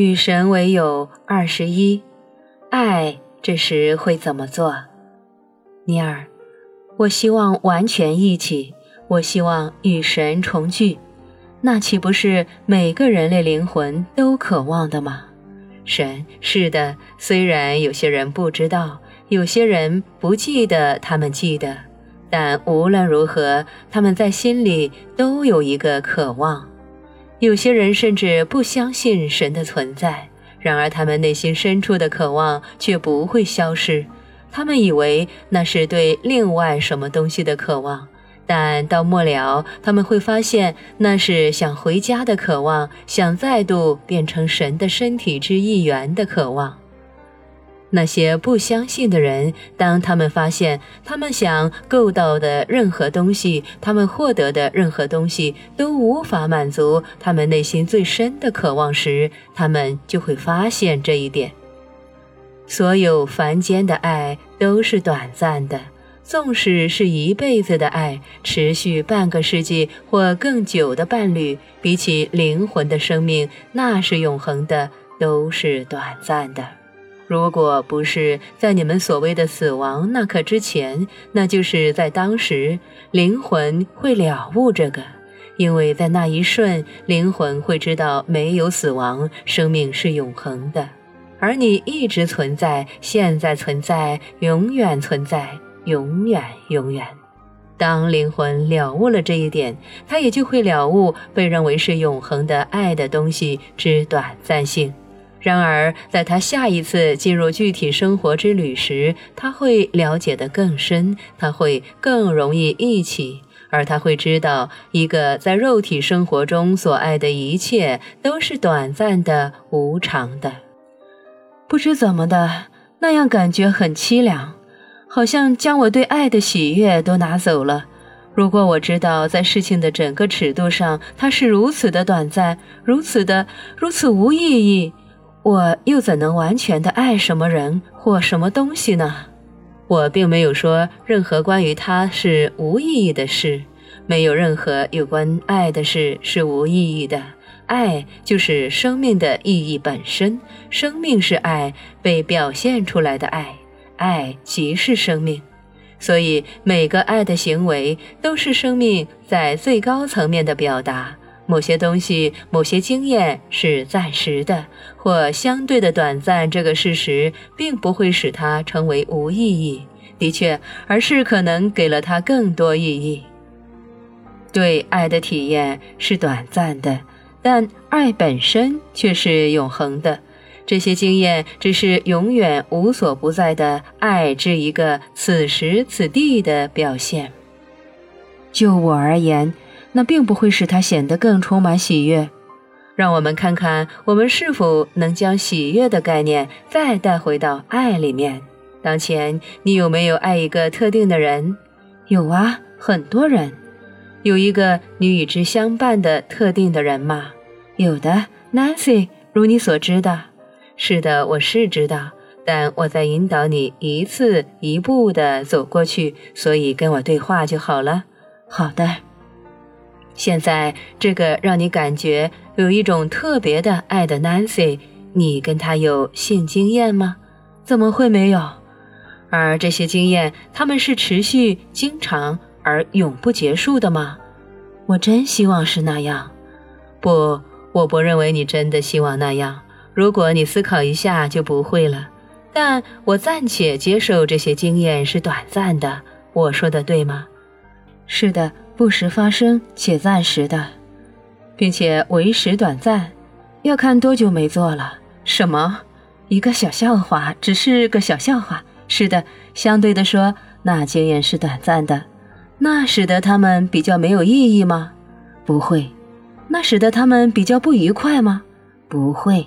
与神为友二十一，爱这时会怎么做？尼尔，我希望完全一起，我希望与神重聚，那岂不是每个人类灵魂都渴望的吗？神是的，虽然有些人不知道，有些人不记得，他们记得，但无论如何，他们在心里都有一个渴望。有些人甚至不相信神的存在，然而他们内心深处的渴望却不会消失。他们以为那是对另外什么东西的渴望，但到末了，他们会发现那是想回家的渴望，想再度变成神的身体之一员的渴望。那些不相信的人，当他们发现他们想够到的任何东西，他们获得的任何东西都无法满足他们内心最深的渴望时，他们就会发现这一点。所有凡间的爱都是短暂的，纵使是一辈子的爱，持续半个世纪或更久的伴侣，比起灵魂的生命，那是永恒的，都是短暂的。如果不是在你们所谓的死亡那刻之前，那就是在当时，灵魂会了悟这个，因为在那一瞬，灵魂会知道没有死亡，生命是永恒的，而你一直存在，现在存在，永远存在，永远永远。当灵魂了悟了这一点，他也就会了悟被认为是永恒的爱的东西之短暂性。然而，在他下一次进入具体生活之旅时，他会了解得更深，他会更容易忆起，而他会知道，一个在肉体生活中所爱的一切都是短暂的、无常的。不知怎么的，那样感觉很凄凉，好像将我对爱的喜悦都拿走了。如果我知道，在事情的整个尺度上，它是如此的短暂，如此的、如此无意义。我又怎能完全的爱什么人或什么东西呢？我并没有说任何关于它是无意义的事，没有任何有关爱的事是无意义的。爱就是生命的意义本身，生命是爱被表现出来的爱，爱即是生命，所以每个爱的行为都是生命在最高层面的表达。某些东西、某些经验是暂时的或相对的短暂，这个事实并不会使它成为无意义。的确，而是可能给了它更多意义。对爱的体验是短暂的，但爱本身却是永恒的。这些经验只是永远无所不在的爱之一个此时此地的表现。就我而言。那并不会使它显得更充满喜悦。让我们看看，我们是否能将喜悦的概念再带回到爱里面。当前，你有没有爱一个特定的人？有啊，很多人。有一个你与之相伴的特定的人吗？有的，Nancy，如你所知的。是的，我是知道，但我在引导你一次一步地走过去，所以跟我对话就好了。好的。现在这个让你感觉有一种特别的爱的 Nancy，你跟他有性经验吗？怎么会没有？而这些经验，他们是持续、经常而永不结束的吗？我真希望是那样。不，我不认为你真的希望那样。如果你思考一下，就不会了。但我暂且接受这些经验是短暂的。我说的对吗？是的。不时发生且暂时的，并且为时短暂，要看多久没做了。什么？一个小笑话，只是个小笑话。是的，相对的说，那经验是短暂的。那使得他们比较没有意义吗？不会。那使得他们比较不愉快吗？不会。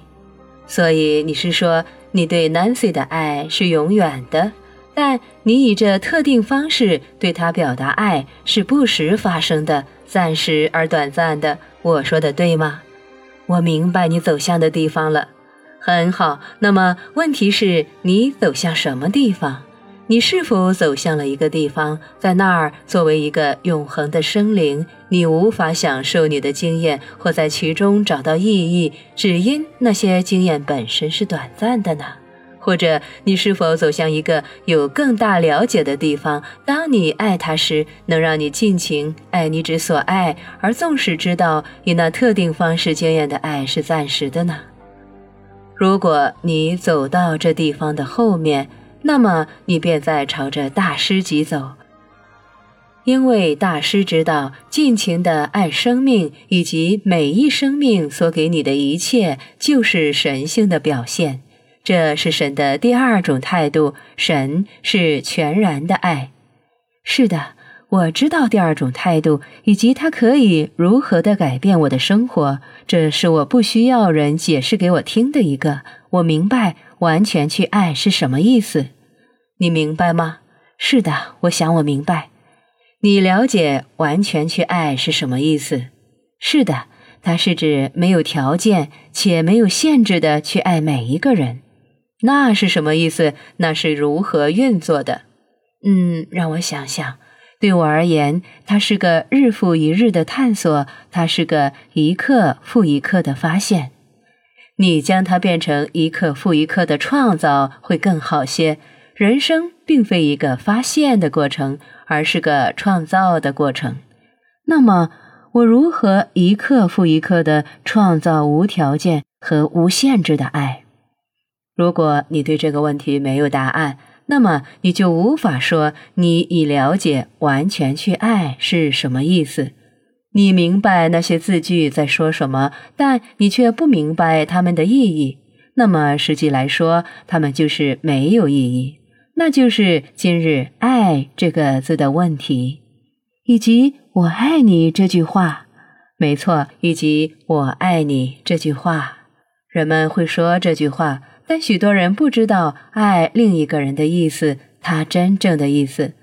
所以你是说，你对 Nancy 的爱是永远的？但你以这特定方式对他表达爱是不时发生的、暂时而短暂的。我说的对吗？我明白你走向的地方了。很好，那么问题是你走向什么地方？你是否走向了一个地方，在那儿作为一个永恒的生灵，你无法享受你的经验或在其中找到意义，只因那些经验本身是短暂的呢？或者你是否走向一个有更大了解的地方？当你爱他时，能让你尽情爱你之所爱，而纵使知道以那特定方式经验的爱是暂时的呢？如果你走到这地方的后面。那么你便在朝着大师级走，因为大师知道尽情的爱生命以及每一生命所给你的一切就是神性的表现，这是神的第二种态度。神是全然的爱。是的，我知道第二种态度以及它可以如何的改变我的生活。这是我不需要人解释给我听的一个。我明白。完全去爱是什么意思？你明白吗？是的，我想我明白。你了解完全去爱是什么意思？是的，它是指没有条件且没有限制的去爱每一个人。那是什么意思？那是如何运作的？嗯，让我想想。对我而言，它是个日复一日的探索，它是个一刻复一刻的发现。你将它变成一刻复一刻的创造，会更好些。人生并非一个发现的过程，而是个创造的过程。那么，我如何一刻复一刻的创造无条件和无限制的爱？如果你对这个问题没有答案，那么你就无法说你已了解完全去爱是什么意思。你明白那些字句在说什么，但你却不明白它们的意义。那么实际来说，它们就是没有意义。那就是今日“爱”这个字的问题，以及“我爱你”这句话。没错，以及“我爱你”这句话。人们会说这句话，但许多人不知道爱另一个人的意思，他真正的意思。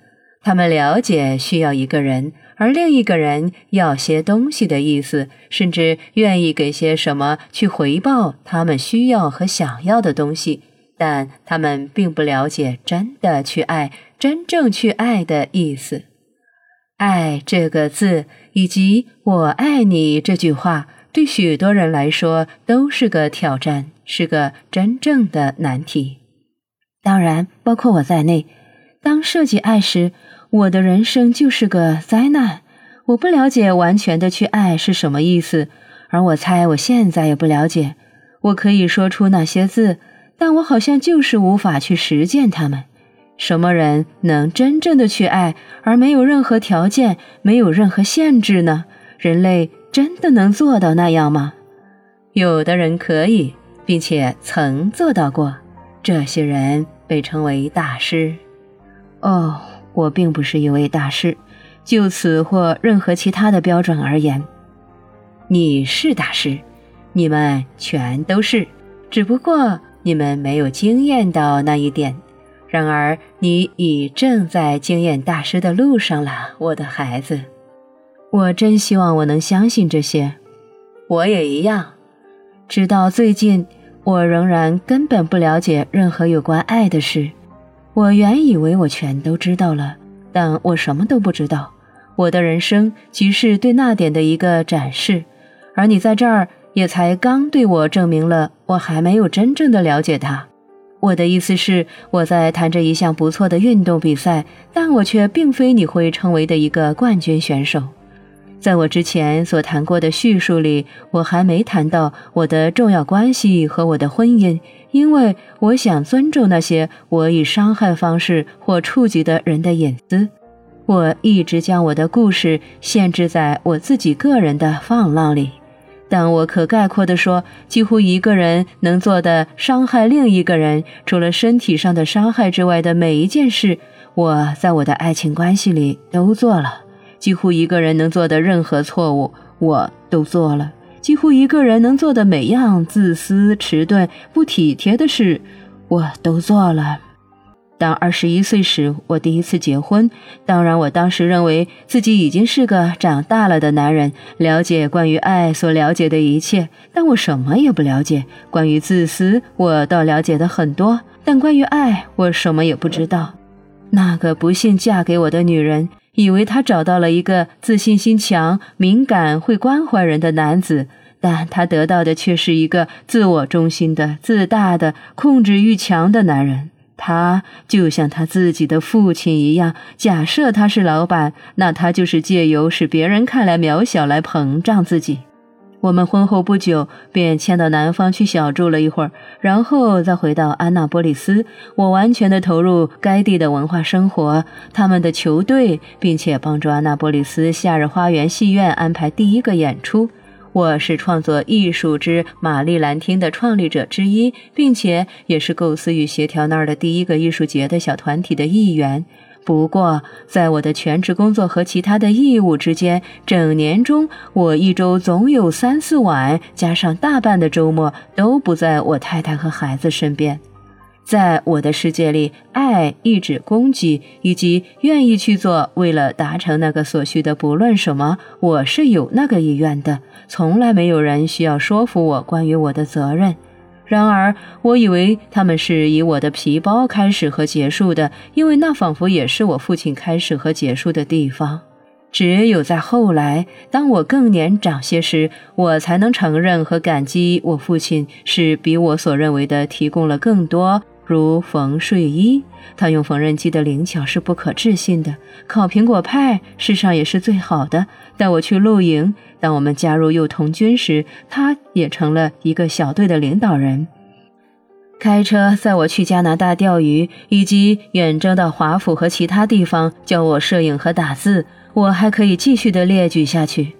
他们了解需要一个人。而另一个人要些东西的意思，甚至愿意给些什么去回报他们需要和想要的东西，但他们并不了解真的去爱、真正去爱的意思。爱这个字以及“我爱你”这句话，对许多人来说都是个挑战，是个真正的难题。当然，包括我在内。当涉及爱时，我的人生就是个灾难。我不了解完全的去爱是什么意思，而我猜我现在也不了解。我可以说出那些字，但我好像就是无法去实践它们。什么人能真正的去爱，而没有任何条件，没有任何限制呢？人类真的能做到那样吗？有的人可以，并且曾做到过。这些人被称为大师。哦，我并不是一位大师，就此或任何其他的标准而言，你是大师，你们全都是，只不过你们没有经验到那一点。然而，你已正在经验大师的路上了，我的孩子。我真希望我能相信这些。我也一样。直到最近，我仍然根本不了解任何有关爱的事。我原以为我全都知道了，但我什么都不知道。我的人生即是对那点的一个展示，而你在这儿也才刚对我证明了我还没有真正的了解它。我的意思是，我在谈着一项不错的运动比赛，但我却并非你会称为的一个冠军选手。在我之前所谈过的叙述里，我还没谈到我的重要关系和我的婚姻，因为我想尊重那些我以伤害方式或触及的人的隐私。我一直将我的故事限制在我自己个人的放浪里，但我可概括地说，几乎一个人能做的伤害另一个人，除了身体上的伤害之外的每一件事，我在我的爱情关系里都做了。几乎一个人能做的任何错误，我都做了；几乎一个人能做的每样自私、迟钝、不体贴的事，我都做了。当二十一岁时，我第一次结婚。当然，我当时认为自己已经是个长大了的男人，了解关于爱所了解的一切。但我什么也不了解。关于自私，我倒了解的很多；但关于爱，我什么也不知道。那个不幸嫁给我的女人，以为他找到了一个自信心强、敏感、会关怀人的男子，但他得到的却是一个自我中心的、自大的、控制欲强的男人。他就像他自己的父亲一样，假设他是老板，那他就是借由使别人看来渺小来膨胀自己。我们婚后不久便迁到南方去小住了一会儿，然后再回到安娜波利斯。我完全的投入该地的文化生活，他们的球队，并且帮助安娜波利斯夏日花园戏院安排第一个演出。我是创作艺术之玛丽兰厅的创立者之一，并且也是构思与协调那儿的第一个艺术节的小团体的一员。不过，在我的全职工作和其他的义务之间，整年中我一周总有三四晚，加上大半的周末，都不在我太太和孩子身边。在我的世界里，爱意指供给，以及愿意去做为了达成那个所需的不论什么，我是有那个意愿的。从来没有人需要说服我关于我的责任。然而，我以为他们是以我的皮包开始和结束的，因为那仿佛也是我父亲开始和结束的地方。只有在后来，当我更年长些时，我才能承认和感激我父亲是比我所认为的提供了更多。如缝睡衣，他用缝纫机的灵巧是不可置信的。烤苹果派，世上也是最好的。带我去露营，当我们加入幼童军时，他也成了一个小队的领导人。开车载我去加拿大钓鱼，以及远征到华府和其他地方，教我摄影和打字。我还可以继续的列举下去。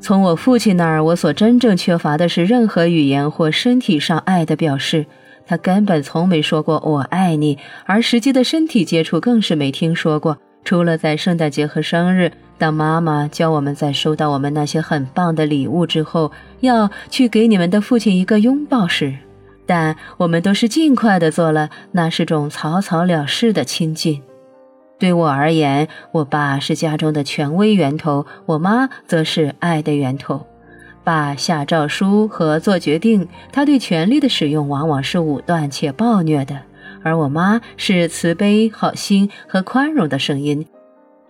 从我父亲那儿，我所真正缺乏的是任何语言或身体上爱的表示。他根本从没说过“我爱你”，而实际的身体接触更是没听说过。除了在圣诞节和生日，当妈妈教我们在收到我们那些很棒的礼物之后，要去给你们的父亲一个拥抱时，但我们都是尽快的做了，那是种草草了事的亲近。对我而言，我爸是家中的权威源头，我妈则是爱的源头。爸下诏书和做决定，他对权力的使用往往是武断且暴虐的；而我妈是慈悲、好心和宽容的声音。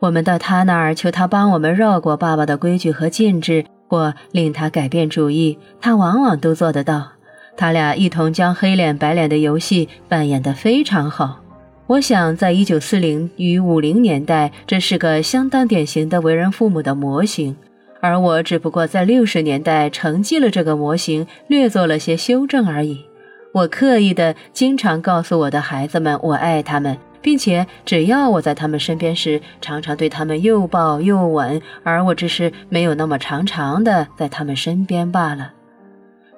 我们到他那儿求他帮我们绕过爸爸的规矩和禁制，或令他改变主意，他往往都做得到。他俩一同将黑脸白脸的游戏扮演得非常好。我想，在一九四零与五零年代，这是个相当典型的为人父母的模型。而我只不过在六十年代承继了这个模型，略做了些修正而已。我刻意的经常告诉我的孩子们，我爱他们，并且只要我在他们身边时，常常对他们又抱又吻，而我只是没有那么常常的在他们身边罢了。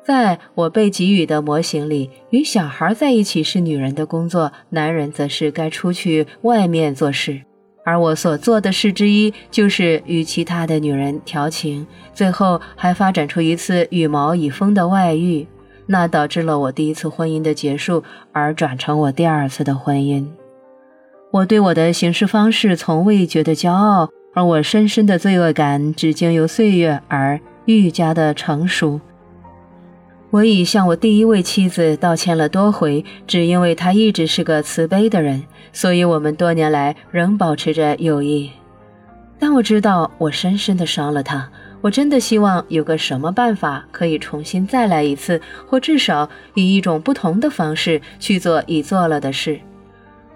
在我被给予的模型里，与小孩在一起是女人的工作，男人则是该出去外面做事。而我所做的事之一，就是与其他的女人调情，最后还发展出一次羽毛已丰的外遇，那导致了我第一次婚姻的结束，而转成我第二次的婚姻。我对我的行事方式从未觉得骄傲，而我深深的罪恶感只经由岁月而愈加的成熟。我已向我第一位妻子道歉了多回，只因为她一直是个慈悲的人，所以我们多年来仍保持着友谊。但我知道我深深的伤了她，我真的希望有个什么办法可以重新再来一次，或至少以一种不同的方式去做已做了的事。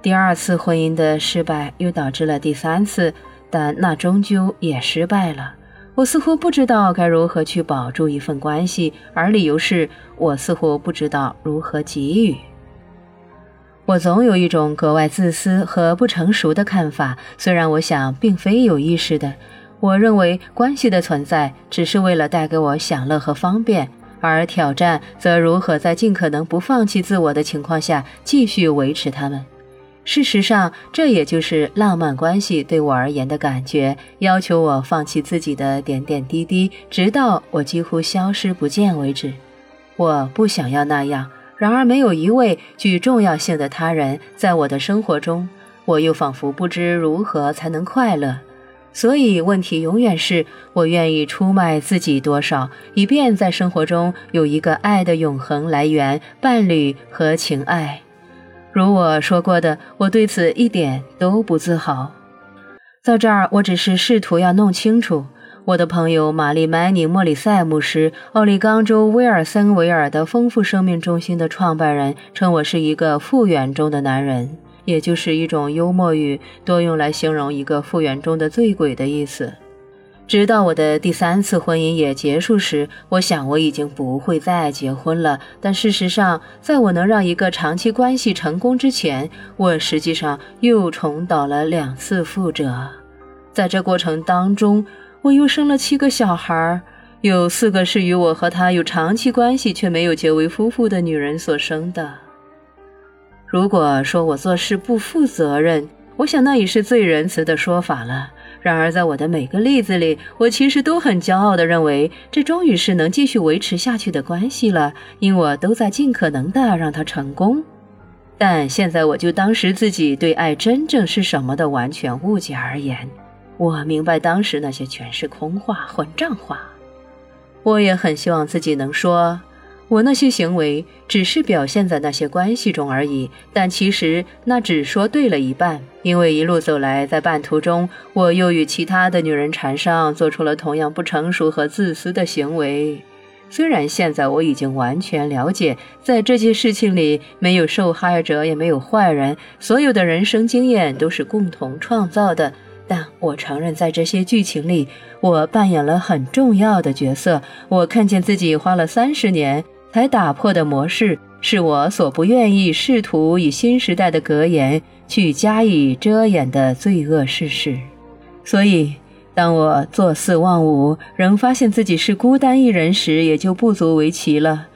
第二次婚姻的失败又导致了第三次，但那终究也失败了。我似乎不知道该如何去保住一份关系，而理由是我似乎不知道如何给予。我总有一种格外自私和不成熟的看法，虽然我想并非有意识的。我认为关系的存在只是为了带给我享乐和方便，而挑战则如何在尽可能不放弃自我的情况下继续维持它们。事实上，这也就是浪漫关系对我而言的感觉，要求我放弃自己的点点滴滴，直到我几乎消失不见为止。我不想要那样，然而没有一位具重要性的他人在我的生活中，我又仿佛不知如何才能快乐。所以，问题永远是我愿意出卖自己多少，以便在生活中有一个爱的永恒来源——伴侣和情爱。如我说过的，我对此一点都不自豪。在这儿，我只是试图要弄清楚。我的朋友玛丽·麦尼·莫里塞牧师，奥利冈州威尔森维尔的丰富生命中心的创办人，称我是一个复原中的男人，也就是一种幽默语，多用来形容一个复原中的醉鬼的意思。直到我的第三次婚姻也结束时，我想我已经不会再结婚了。但事实上，在我能让一个长期关系成功之前，我实际上又重蹈了两次覆辙。在这过程当中，我又生了七个小孩，有四个是与我和他有长期关系却没有结为夫妇的女人所生的。如果说我做事不负责任，我想那已是最仁慈的说法了。然而，在我的每个例子里，我其实都很骄傲地认为，这终于是能继续维持下去的关系了，因我都在尽可能地让它成功。但现在，我就当时自己对爱真正是什么的完全误解而言。我明白，当时那些全是空话、混账话。我也很希望自己能说，我那些行为只是表现在那些关系中而已。但其实那只说对了一半，因为一路走来，在半途中，我又与其他的女人缠上，做出了同样不成熟和自私的行为。虽然现在我已经完全了解，在这件事情里没有受害者，也没有坏人，所有的人生经验都是共同创造的。但我承认，在这些剧情里，我扮演了很重要的角色。我看见自己花了三十年才打破的模式，是我所不愿意试图以新时代的格言去加以遮掩的罪恶事实。所以，当我坐四望五，仍发现自己是孤单一人时，也就不足为奇了。